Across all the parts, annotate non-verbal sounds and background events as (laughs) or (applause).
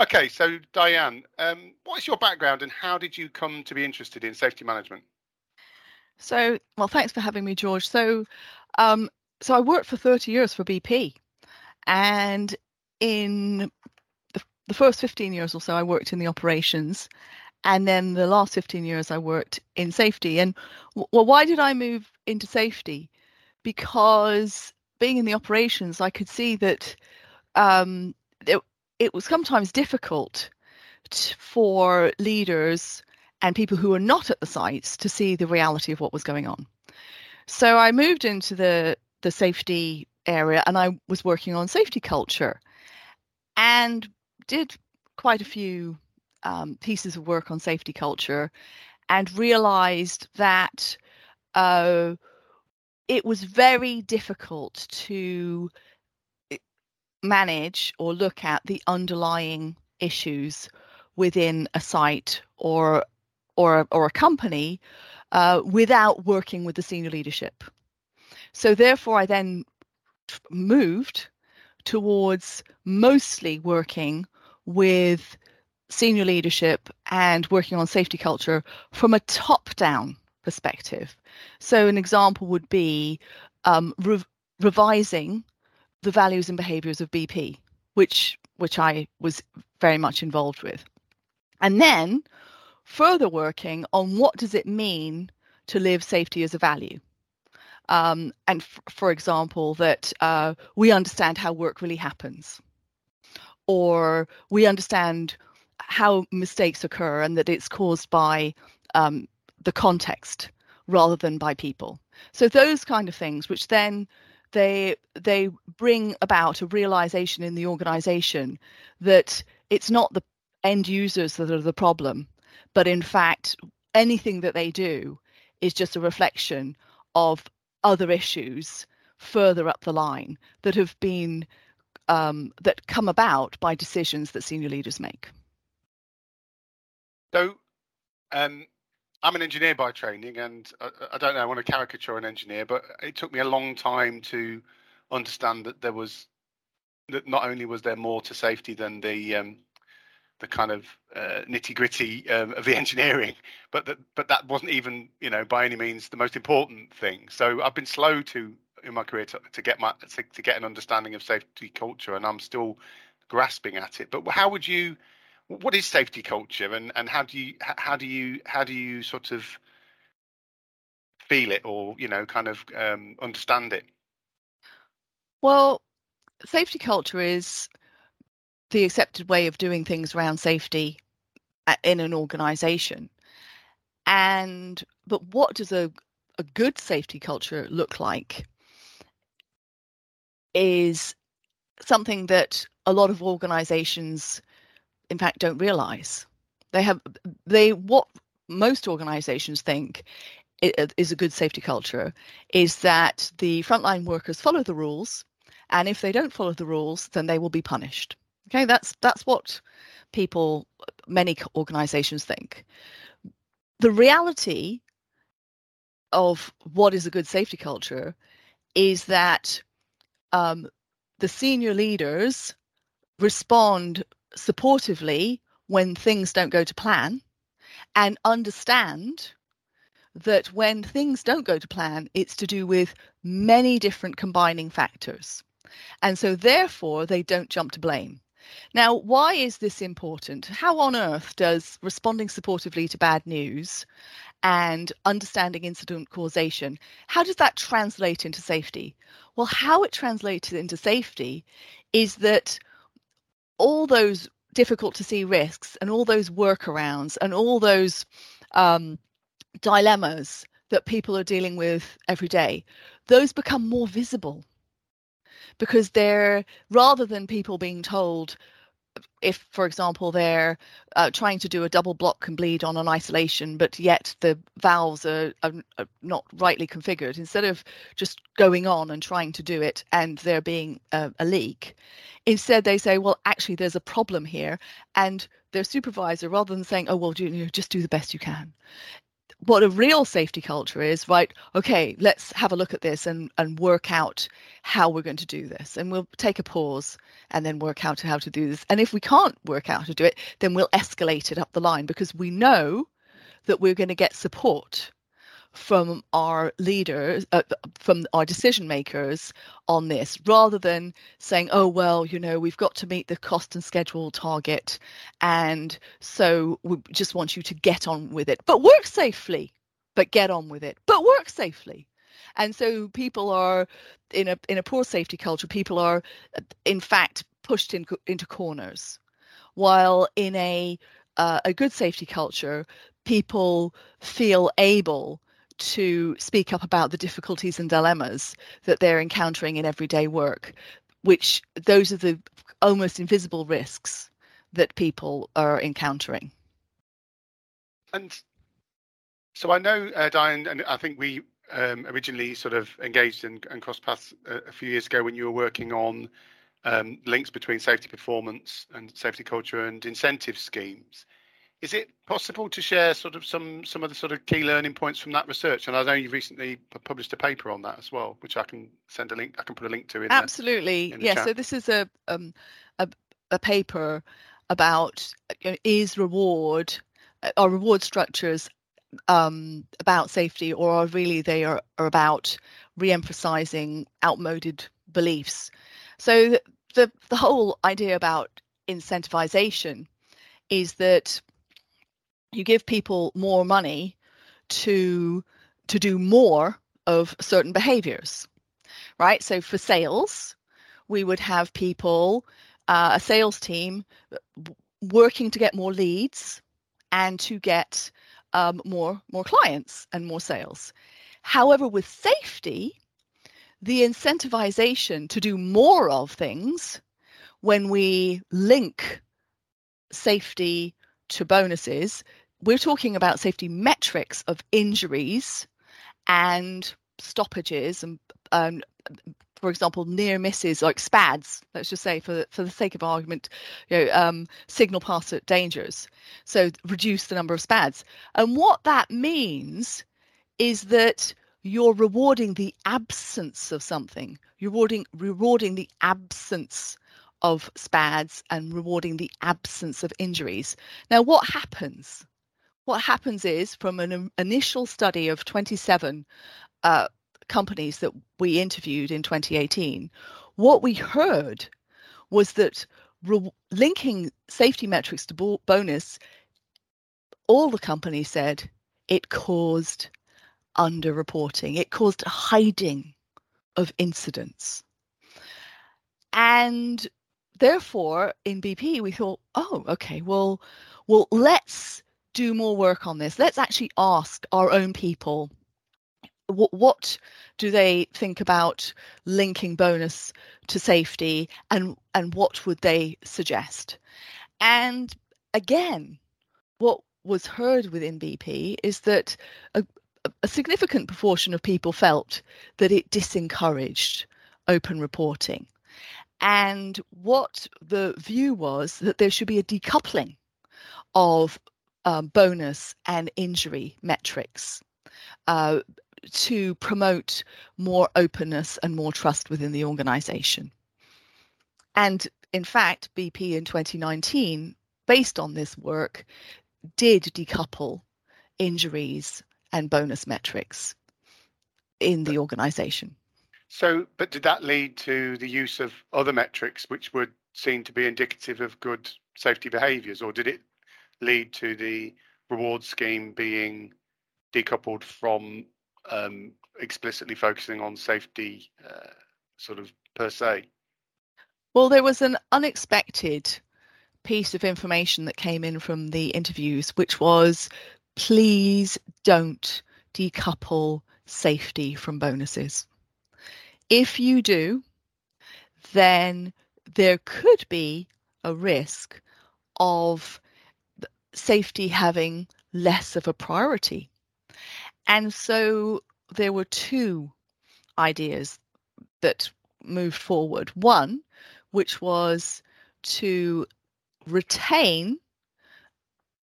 Okay, so Diane, um, what is your background and how did you come to be interested in safety management? So, well, thanks for having me, George. So, um, so I worked for 30 years for BP, and in the, the first 15 years or so, I worked in the operations, and then the last 15 years, I worked in safety. And well, why did I move into safety? Because being in the operations, I could see that um, it was sometimes difficult for leaders and people who were not at the sites to see the reality of what was going on. So I moved into the the safety area and I was working on safety culture and did quite a few um, pieces of work on safety culture and realized that uh, it was very difficult to manage or look at the underlying issues within a site or or or a company uh, without working with the senior leadership. So therefore, I then moved towards mostly working with senior leadership and working on safety culture from a top down perspective. So, an example would be um, re- revising the values and behaviors of BP, which which I was very much involved with, and then further working on what does it mean to live safety as a value. Um, and f- for example, that uh, we understand how work really happens, or we understand how mistakes occur and that it's caused by um, the context rather than by people. So those kind of things, which then they they bring about a realization in the organization that it's not the end users that are the problem, but in fact anything that they do is just a reflection of other issues further up the line that have been um, that come about by decisions that senior leaders make. So, um, I'm an engineer by training, and I, I, don't know. I want to caricature an engineer, but it took me a long time to understand that there was that not only was there more to safety than the um, the kind of uh, nitty gritty um, of the (laughs) engineering, but that but that wasn't even you know by any means the most important thing. So I've been slow to in my career to, to get my to, to get an understanding of safety culture, and I'm still grasping at it. But how would you what is safety culture and and how do you how do you how do you sort of feel it or you know kind of um, understand it? Well safety culture is the accepted way of doing things around safety in an organization. And but what does a, a good safety culture look like is something that a lot of organizations in fact don't realize. They have they what most organizations think is a good safety culture is that the frontline workers follow the rules and if they don't follow the rules then they will be punished. Okay that's that's what people many organizations think. The reality of what is a good safety culture is that um, the senior leaders respond supportively when things don't go to plan and understand that when things don't go to plan, it's to do with many different combining factors. And so, therefore, they don't jump to blame. Now, why is this important? How on earth does responding supportively to bad news and understanding incident causation, how does that translate into safety? Well, how it translates into safety is that all those difficult to see risks and all those workarounds and all those um, dilemmas that people are dealing with every day, those become more visible because they're rather than people being told if, for example, they're uh, trying to do a double block and bleed on an isolation, but yet the valves are, are, are, not rightly configured, instead of just going on and trying to do it and there being a, a leak, instead they say, well, actually, there's a problem here. And their supervisor, rather than saying, oh, well, you know, just do the best you can, what a real safety culture is, right? Okay, let's have a look at this and, and work out how we're going to do this. And we'll take a pause and then work out how to do this. And if we can't work out how to do it, then we'll escalate it up the line because we know that we're going to get support from our leaders, uh, from our decision makers on this, rather than saying, oh, well, you know, we've got to meet the cost and schedule target. And so we just want you to get on with it, but work safely, but get on with it, but work safely. And so people are in a in a poor safety culture. People are, in fact, pushed in, into corners, while in a uh, a good safety culture, people feel able to speak up about the difficulties and dilemmas that they're encountering in everyday work, which those are the almost invisible risks that people are encountering. And so I know, uh, Diane, and I think we um, originally sort of engaged and, and crossed paths a, a, few years ago when you were working on um, links between safety performance and safety culture and incentive schemes. Is it possible to share sort of some some of the sort of key learning points from that research? And I know you've recently published a paper on that as well, which I can send a link. I can put a link to in absolutely. The, in yeah. So this is a um a a paper about you know, is reward are reward structures um, about safety, or are really they are, are about re-emphasizing outmoded beliefs. So the, the the whole idea about incentivization is that you give people more money to to do more of certain behaviors right? So for sales we would have people uh, a sales team working to get more leads and to get um, more more clients and more sales. However with safety the incentivization to do more of things when we link safety to bonuses we're talking about safety metrics of injuries and stoppages and um, for example near misses like spads let's just say for for the sake of argument you know um, signal pass at dangers so reduce the number of spads. And what that means is that you're rewarding the absence of something. You're rewarding rewarding the absence of spads and rewarding the absence of injuries. Now what happens? What happens is from an initial study of 27 uh, companies that we interviewed in 2018, what we heard was that re- linking safety metrics to bo- bonus, all the companies said it caused underreporting, it caused hiding of incidents. And therefore, in BP, we thought, oh, okay, well, well, let's do more work on this. Let's actually ask our own people what, what do they think about linking bonus to safety and and what would they suggest and again what was heard within bp is that a, a significant proportion of people felt that it disencouraged open reporting and what the view was that there should be a decoupling of um, bonus and injury metrics uh, to promote more openness and more trust within the organization. And in fact, BP in 2019, based on this work, did decouple injuries and bonus metrics in the organization. So, but did that lead to the use of other metrics which would seem to be indicative of good safety behaviors, or did it lead to the reward scheme being decoupled from um, explicitly focusing on safety uh, sort of per se? Well, there was an unexpected piece of information that came in from the interviews, which was please don't decouple safety from bonuses. If you do, then there could be a risk of safety having less of a priority. And so there were two ideas that moved forward. One, which was to retain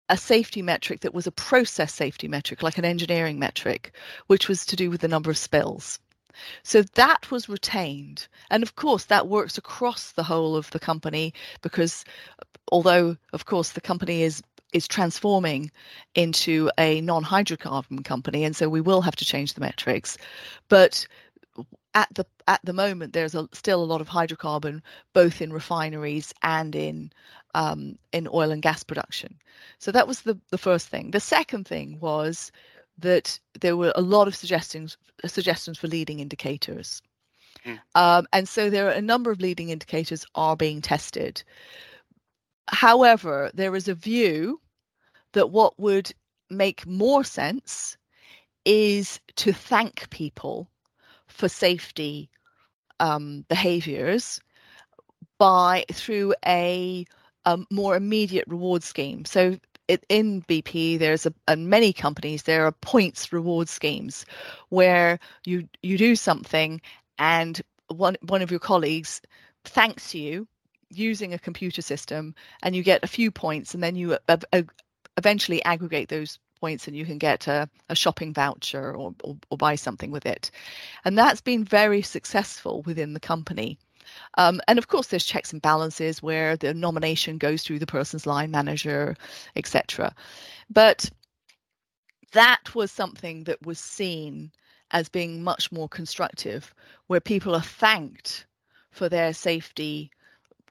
a safety metric that was a process safety metric, like an engineering metric, which was to do with the number of spills. So that was retained. And of course, that works across the whole of the company because although, of course, the company is is transforming into a non-hydrocarbon company and so we will have to change the metrics but at the at the moment there's a, still a lot of hydrocarbon both in refineries and in um, in oil and gas production so that was the the first thing the second thing was that there were a lot of suggestions suggestions for leading indicators mm. um, and so there are a number of leading indicators are being tested however there is a view that what would make more sense is to thank people for safety um, behaviors by through a, a, more immediate reward scheme. So it, in BP, there's a and many companies there are points reward schemes where you you do something and one one of your colleagues thanks you using a computer system and you get a few points and then you uh, uh, eventually aggregate those points and you can get a, a shopping voucher or, or, or, buy something with it. And that's been very successful within the company. Um, and of course, there's checks and balances where the nomination goes through the person's line manager, etc. But that was something that was seen as being much more constructive, where people are thanked for their safety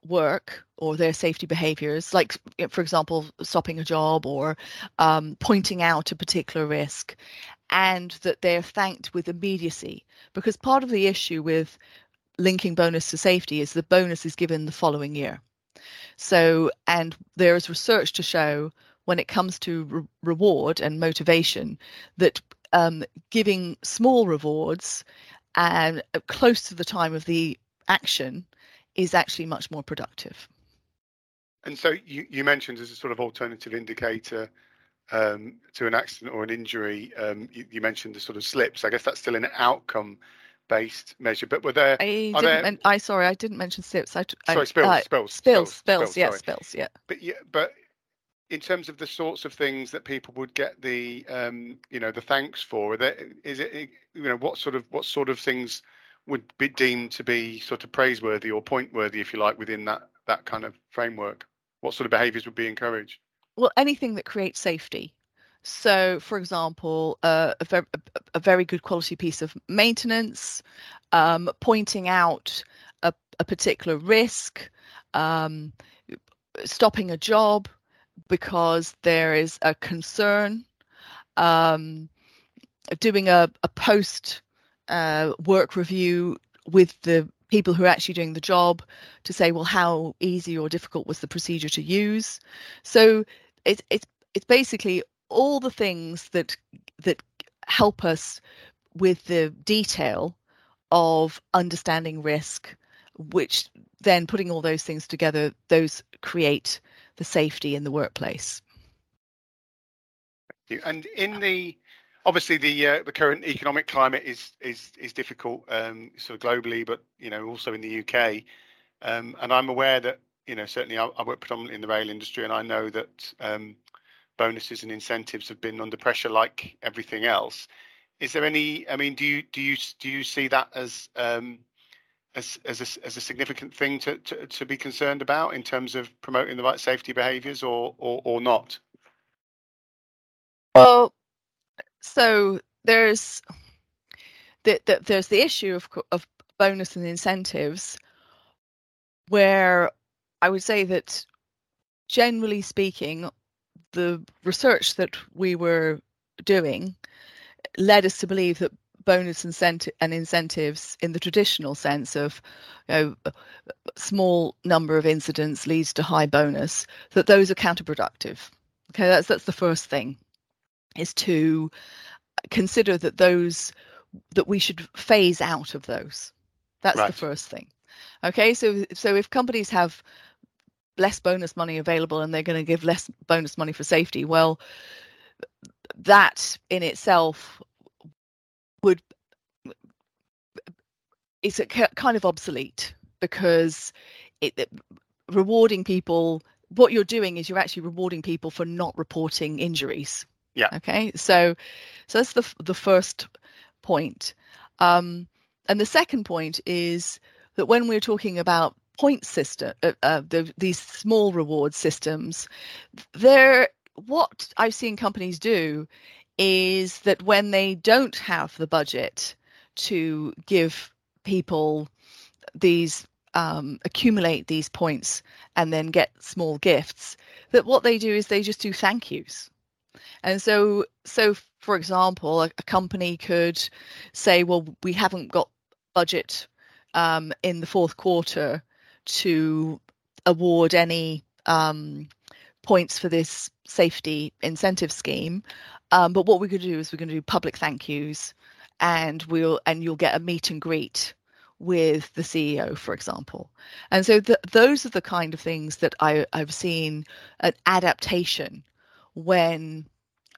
work or their safety behaviors, like, for example, stopping a job or um, pointing out a particular risk, and that they're thanked with immediacy. Because part of the issue with linking bonus to safety is the bonus is given the following year. So, and there is research to show when it comes to re- reward and motivation that um, giving small rewards and uh, close to the time of the action is actually much more productive. And so you, you mentioned as a sort of alternative indicator um, to an accident or an injury, um, you, you, mentioned the sort of slips. I guess that's still an outcome based measure. But were there? I didn't. There, men- I sorry, I didn't mention sips. I, sorry, spills, uh, spills, spills, spills, spills, yeah, spills, yeah. But yeah, but in terms of the sorts of things that people would get the um, you know the thanks for, there, is it you know what sort of what sort of things would be deemed to be sort of praiseworthy or point worthy, if you like, within that that kind of framework? What sort of behaviours would be encouraged? Well, anything that creates safety. So, for example, uh, a, very, a, very good quality piece of maintenance, um, pointing out a, a particular risk, um, stopping a job because there is a concern, um, doing a, a post uh, work review with the people who are actually doing the job to say, well, how easy or difficult was the procedure to use? So it's it's it's basically all the things that that help us with the detail of understanding risk, which then putting all those things together, those create the safety in the workplace. And in the obviously the uh, the current economic climate is is is difficult um, sort of globally, but you know also in the UK. Um, and I'm aware that you know certainly I, I, work predominantly in the rail industry, and I know that um, bonuses and incentives have been under pressure like everything else. Is there any? I mean, do you do you do you see that as um, as as a, as a significant thing to, to, to be concerned about in terms of promoting the right safety behaviours, or, or or not? Well, so there's the, the, there's the issue of of bonus and incentives, where I would say that generally speaking, the research that we were doing led us to believe that bonus incentive and incentives in the traditional sense of you know small number of incidents leads to high bonus that those are counterproductive okay that's that's the first thing is to consider that those that we should phase out of those. That's right. the first thing. Okay, so so if companies have less bonus money available and they're going to give less bonus money for safety, well, that in itself would it's a kind of obsolete because it, it rewarding people what you're doing is you're actually rewarding people for not reporting injuries. Yeah. Okay. So, so that's the the first point. Um, and the second point is that when we're talking about point system, uh, uh, the, these small reward systems, they're what I've seen companies do is that when they don't have the budget to give people these um, accumulate these points and then get small gifts that what they do is they just do thank yous. And so so for example a, a company could say well we haven't got budget um, in the fourth quarter to award any um, points for this safety incentive scheme um, but what we're going to do is we're going to do public thank yous and we'll and you'll get a meet and greet with the CEO, for example. And so the, those are the kind of things that I, I've seen an adaptation when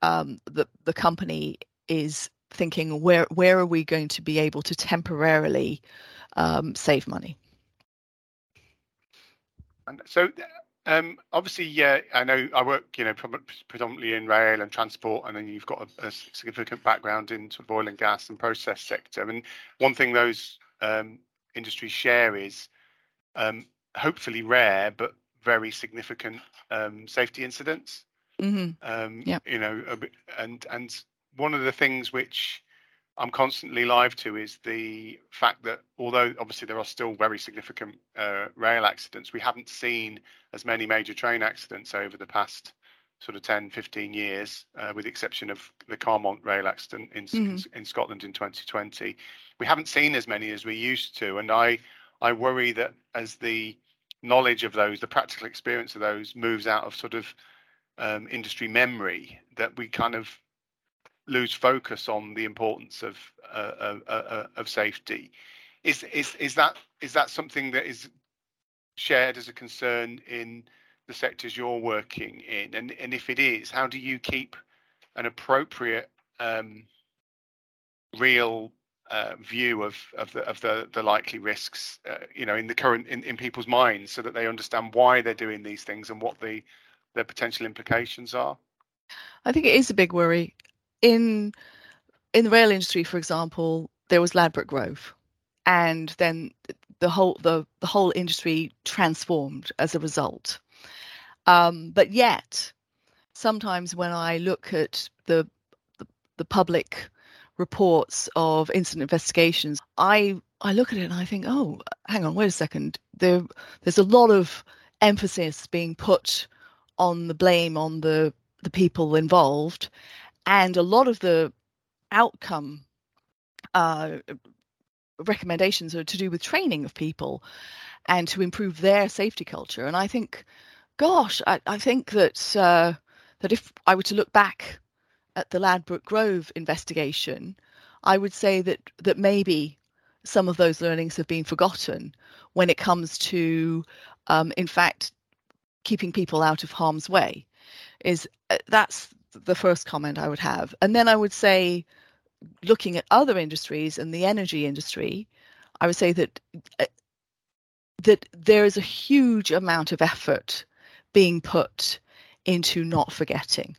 um, the the company is thinking where where are we going to be able to temporarily um, save money. And so um, obviously, yeah, I know I work, you know, predominantly in rail and transport, and then you've got a, a significant background in sort of oil and gas and process sector. And one thing those um, industries share is um, hopefully rare but very significant um, safety incidents. Mm-hmm. Um, yep. You know, and and one of the things which I'm constantly live to is the fact that although obviously there are still very significant uh, rail accidents, we haven't seen as many major train accidents over the past sort of 10, 15 years, uh, with the exception of the Carmont rail accident in, mm-hmm. in Scotland in 2020. We haven't seen as many as we used to, and I I worry that as the knowledge of those, the practical experience of those, moves out of sort of um, industry memory, that we kind of lose focus on the importance of uh, uh, uh, uh, of safety. Is is is that is that something that is shared as a concern in the sectors you're working in? And and if it is, how do you keep an appropriate, um, real uh, view of of the of the the likely risks, uh, you know, in the current in, in people's minds, so that they understand why they're doing these things and what the their potential implications are? I think it is a big worry in in the rail industry, for example, there was Ladbroke Grove, and then the whole the the whole industry transformed as a result. Um, but yet, sometimes when I look at the, the the public reports of incident investigations, I I look at it and I think, oh, hang on, wait a second. There there's a lot of emphasis being put on the blame on the the people involved and a lot of the outcome uh, recommendations are to do with training of people and to improve their safety culture. And I think, gosh, I, I think that uh, that if I were to look back at the Ladbroke Grove investigation, I would say that that maybe some of those learnings have been forgotten when it comes to, um, in fact, keeping people out of harm's way. Is uh, that's the first comment I would have. And then I would say, looking at other industries and the energy industry, I would say that uh, that there is a huge amount of effort being put into not forgetting,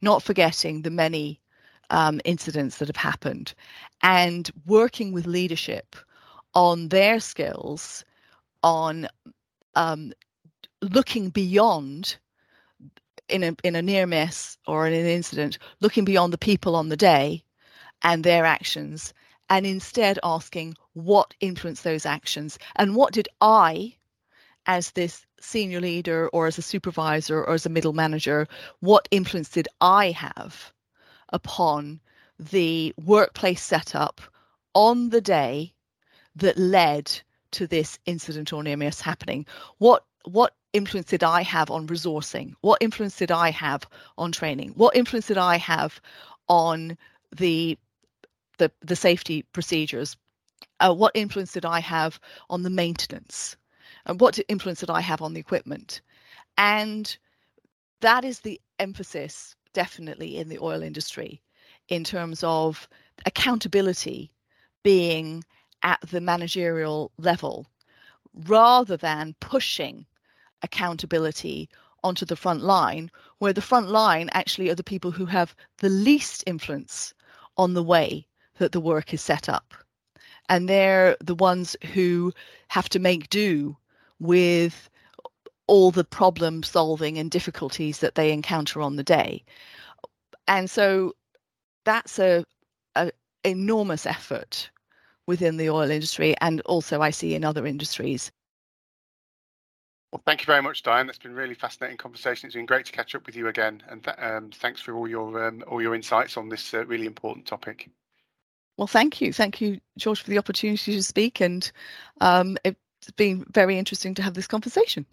not forgetting the many um, incidents that have happened, and working with leadership on their skills, on um, looking beyond in a in a near miss or in an incident, looking beyond the people on the day and their actions, and instead asking what influenced those actions and what did I, as this senior leader or as a supervisor or as a middle manager, what influence did I have upon the workplace setup on the day that led to this incident or near miss happening? What what influence did I have on resourcing? What influence did I have on training? What influence did I have on the the, the safety procedures? Uh, what influence did I have on the maintenance? And what influence did I have on the equipment? And that is the emphasis definitely in the oil industry in terms of accountability being at the managerial level rather than pushing accountability onto the front line, where the front line actually are the people who have the least influence on the way that the work is set up. And they're the ones who have to make do with all the problem solving and difficulties that they encounter on the day. And so that's a, a enormous effort within the oil industry and also I see in other industries. Well, thank you very much, Diane. That's been really fascinating conversation. It's been great to catch up with you again, and th- um, thanks for all your um, all your insights on this uh, really important topic. Well, thank you, thank you, George, for the opportunity to speak, and um, it's been very interesting to have this conversation.